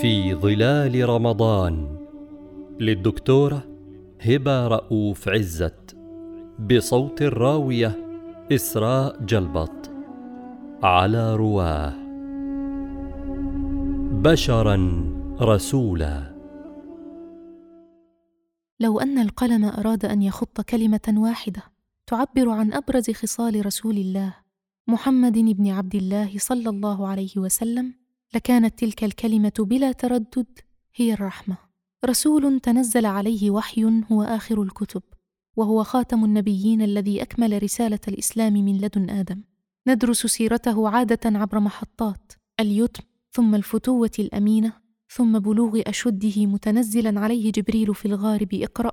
في ظلال رمضان للدكتورة هبة رؤوف عزت بصوت الراوية إسراء جلبط على رواه. بشرا رسولا. لو أن القلم أراد أن يخط كلمة واحدة تعبر عن أبرز خصال رسول الله محمد بن عبد الله صلى الله عليه وسلم لكانت تلك الكلمة بلا تردد هي الرحمة. رسول تنزل عليه وحي هو آخر الكتب وهو خاتم النبيين الذي أكمل رسالة الإسلام من لدن آدم. ندرس سيرته عادة عبر محطات اليتم ثم الفتوة الأمينة ثم بلوغ أشده متنزلا عليه جبريل في الغار باقرا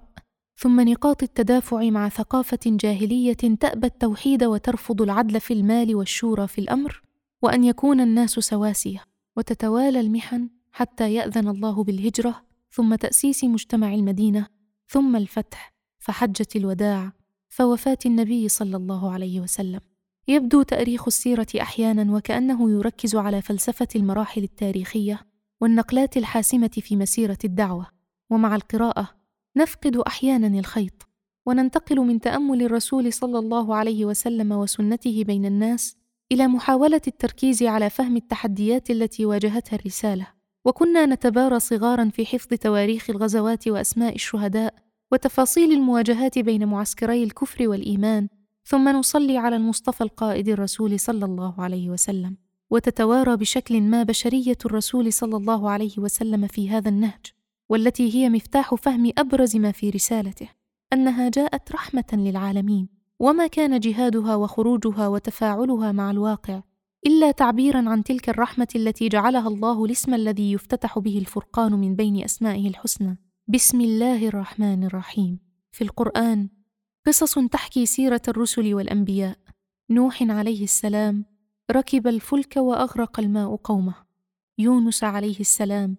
ثم نقاط التدافع مع ثقافة جاهلية تأبى التوحيد وترفض العدل في المال والشورى في الأمر وأن يكون الناس سواسية. وتتوالى المحن حتى يأذن الله بالهجرة ثم تأسيس مجتمع المدينة ثم الفتح فحجه الوداع فوفاة النبي صلى الله عليه وسلم. يبدو تأريخ السيرة أحيانا وكأنه يركز على فلسفة المراحل التاريخية والنقلات الحاسمة في مسيرة الدعوة. ومع القراءة نفقد أحيانا الخيط وننتقل من تأمل الرسول صلى الله عليه وسلم وسنته بين الناس إلى محاولة التركيز على فهم التحديات التي واجهتها الرسالة. وكنا نتبارى صغارا في حفظ تواريخ الغزوات وأسماء الشهداء وتفاصيل المواجهات بين معسكري الكفر والإيمان ثم نصلي على المصطفى القائد الرسول صلى الله عليه وسلم. وتتوارى بشكل ما بشرية الرسول صلى الله عليه وسلم في هذا النهج والتي هي مفتاح فهم أبرز ما في رسالته أنها جاءت رحمة للعالمين. وما كان جهادها وخروجها وتفاعلها مع الواقع إلا تعبيرا عن تلك الرحمة التي جعلها الله الاسم الذي يفتتح به الفرقان من بين أسمائه الحسنى. بسم الله الرحمن الرحيم. في القرآن قصص تحكي سيرة الرسل والأنبياء. نوح عليه السلام ركب الفلك وأغرق الماء قومه. يونس عليه السلام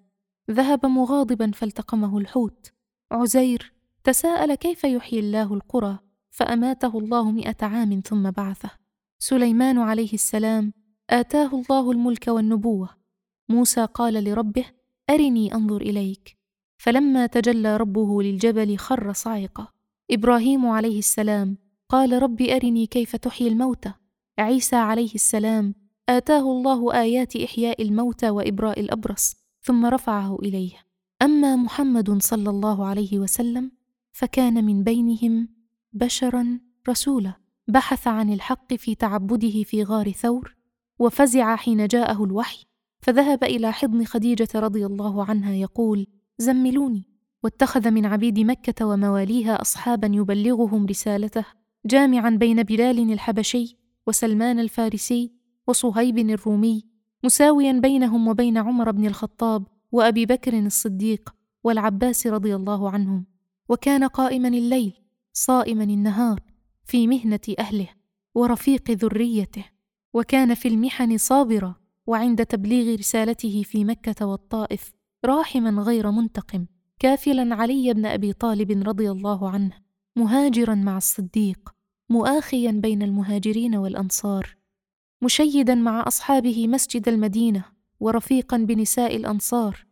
ذهب مغاضبا فالتقمه الحوت. عزير تساءل كيف يحيي الله القرى؟ فأماته الله مئة عام ثم بعثه. سليمان عليه السلام آتاه الله الملك والنبوة. موسى قال لربه أرني أنظر إليك. فلما تجلى ربه للجبل خر صعقا إبراهيم عليه السلام قال رب أرني كيف تحيي الموتى. عيسى عليه السلام آتاه الله آيات إحياء الموتى وإبراء الأبرص ثم رفعه إليه. أما محمد صلى الله عليه وسلم فكان من بينهم بشرا رسولا. بحث عن الحق في تعبده في غار ثور وفزع حين جاءه الوحي فذهب إلى حضن خديجة رضي الله عنها يقول زملوني. واتخذ من عبيد مكة ومواليها اصحابا يبلغهم رسالته جامعا بين بلال الحبشي وسلمان الفارسي وصهيب الرومي مساويا بينهم وبين عمر بن الخطاب وأبي بكر الصديق والعباس رضي الله عنهم. وكان قائما الليل صائما النهار في مهنة أهله ورفيق ذريته وكان في المحن صابرا وعند تبليغ رسالته في مكة والطائف راحما غير منتقم كافلا علي بن أبي طالب رضي الله عنه مهاجرا مع الصديق مؤاخيا بين المهاجرين والأنصار مشيدا مع أصحابه مسجد المدينة ورفيقا بنساء الأنصار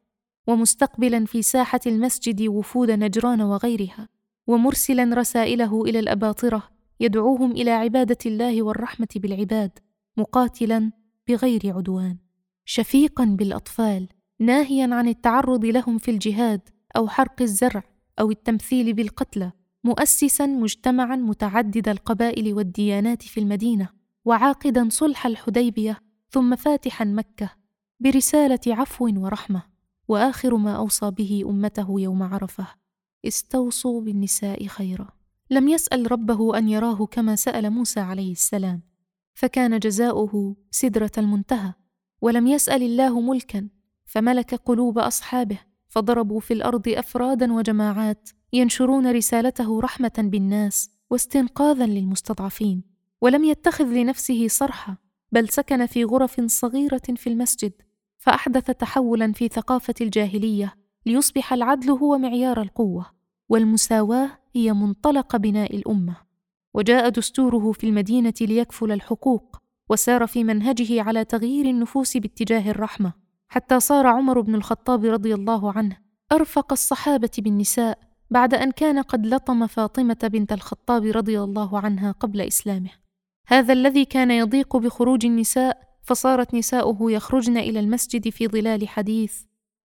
ومستقبلا في ساحة المسجد وفود نجران وغيرها. ومرسلا رسائله إلى الأباطرة يدعوهم إلى عبادة الله والرحمة بالعباد مقاتلا بغير عدوان. شفيقا بالأطفال ناهيا عن التعرض لهم في الجهاد أو حرق الزرع أو التمثيل بالقتلى مؤسسا مجتمعا متعدد القبائل والديانات في المدينة وعاقدا صلح الحديبية ثم فاتحا مكة برسالة عفو ورحمة وآخر ما أوصى به أمته يوم عرفة. استوصوا بالنساء خيرا. لم يسأل ربه أن يراه كما سأل موسى عليه السلام فكان جزاؤه سدرة المنتهى. ولم يسأل الله ملكا فملك قلوب أصحابه فضربوا في الأرض أفرادا وجماعات ينشرون رسالته رحمة بالناس واستنقاذا للمستضعفين. ولم يتخذ لنفسه صرحه بل سكن في غرف صغيرة في المسجد فأحدث تحولا في ثقافة الجاهلية ليصبح العدل هو معيار القوة. والمساواة هي منطلق بناء الأمة. وجاء دستوره في المدينة ليكفل الحقوق وسار في منهجه على تغيير النفوس باتجاه الرحمة حتى صار عمر بن الخطاب رضي الله عنه أرفق الصحابة بالنساء بعد أن كان قد لطم فاطمة بنت الخطاب رضي الله عنها قبل إسلامه. هذا الذي كان يضيق بخروج النساء فصارت نساؤه يخرجن إلى المسجد في ظلال حديث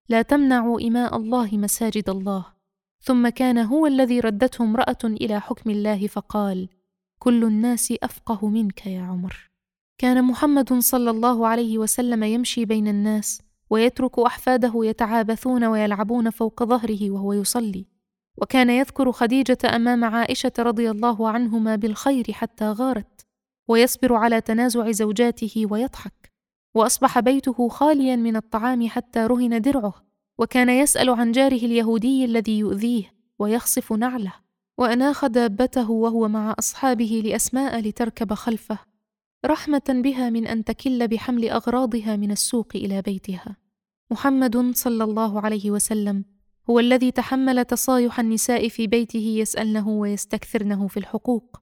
لا تمنعوا إماء الله مساجد الله. ثم كان هو الذي ردته امرأة إلى حكم الله فقال كل الناس أفقه منك يا عمر. كان محمد صلى الله عليه وسلم يمشي بين الناس ويترك أحفاده يتعابثون ويلعبون فوق ظهره وهو يصلي. وكان يذكر خديجة أمام عائشة رضي الله عنهما بالخير حتى غارت ويصبر على تنازع زوجاته ويضحك وأصبح بيته خاليا من الطعام حتى رهن درعه. وكان يسأل عن جاره اليهودي الذي يؤذيه ويخصف نعله وأناخ دابته وهو مع أصحابه لأسماء لتركب خلفه رحمة بها من أن تكل بحمل أغراضها من السوق إلى بيتها. محمد صلى الله عليه وسلم هو الذي تحمل تصايح النساء في بيته يسألنه ويستكثرنه في الحقوق.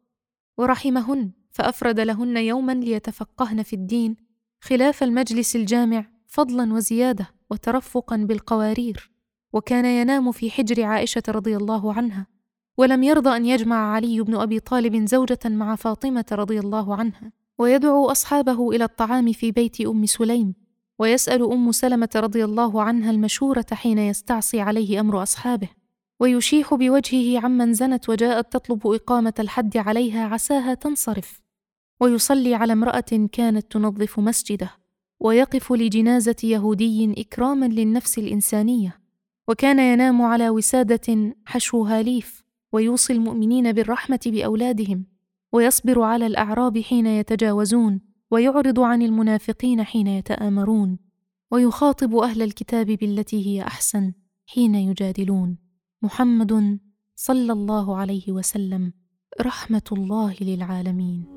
ورحمهن فأفرد لهن يوما ليتفقهن في الدين خلاف المجلس الجامع فضلا وزيادة وترفقا بالقوارير وكان ينام في حجر عائشة رضي الله عنها ولم يرضى أن يجمع علي بن أبي طالب زوجة مع فاطمة رضي الله عنها ويدعو أصحابه إلى الطعام في بيت أم سليم ويسأل أم سلمة رضي الله عنها المشورة حين يستعصي عليه أمر أصحابه ويشيح بوجهه عمن زنت وجاءت تطلب إقامة الحد عليها عساها تنصرف ويصلي على امرأة كانت تنظف مسجده. ويقف لجنازة يهودي إكراما للنفس الإنسانية وكان ينام على وسادة حشوها ليف ويوصي المؤمنين بالرحمة بأولادهم ويصبر على الأعراب حين يتجاوزون ويعرض عن المنافقين حين يتآمرون ويخاطب أهل الكتاب بالتي هي أحسن حين يجادلون. محمد صلى الله عليه وسلم رحمة الله للعالمين.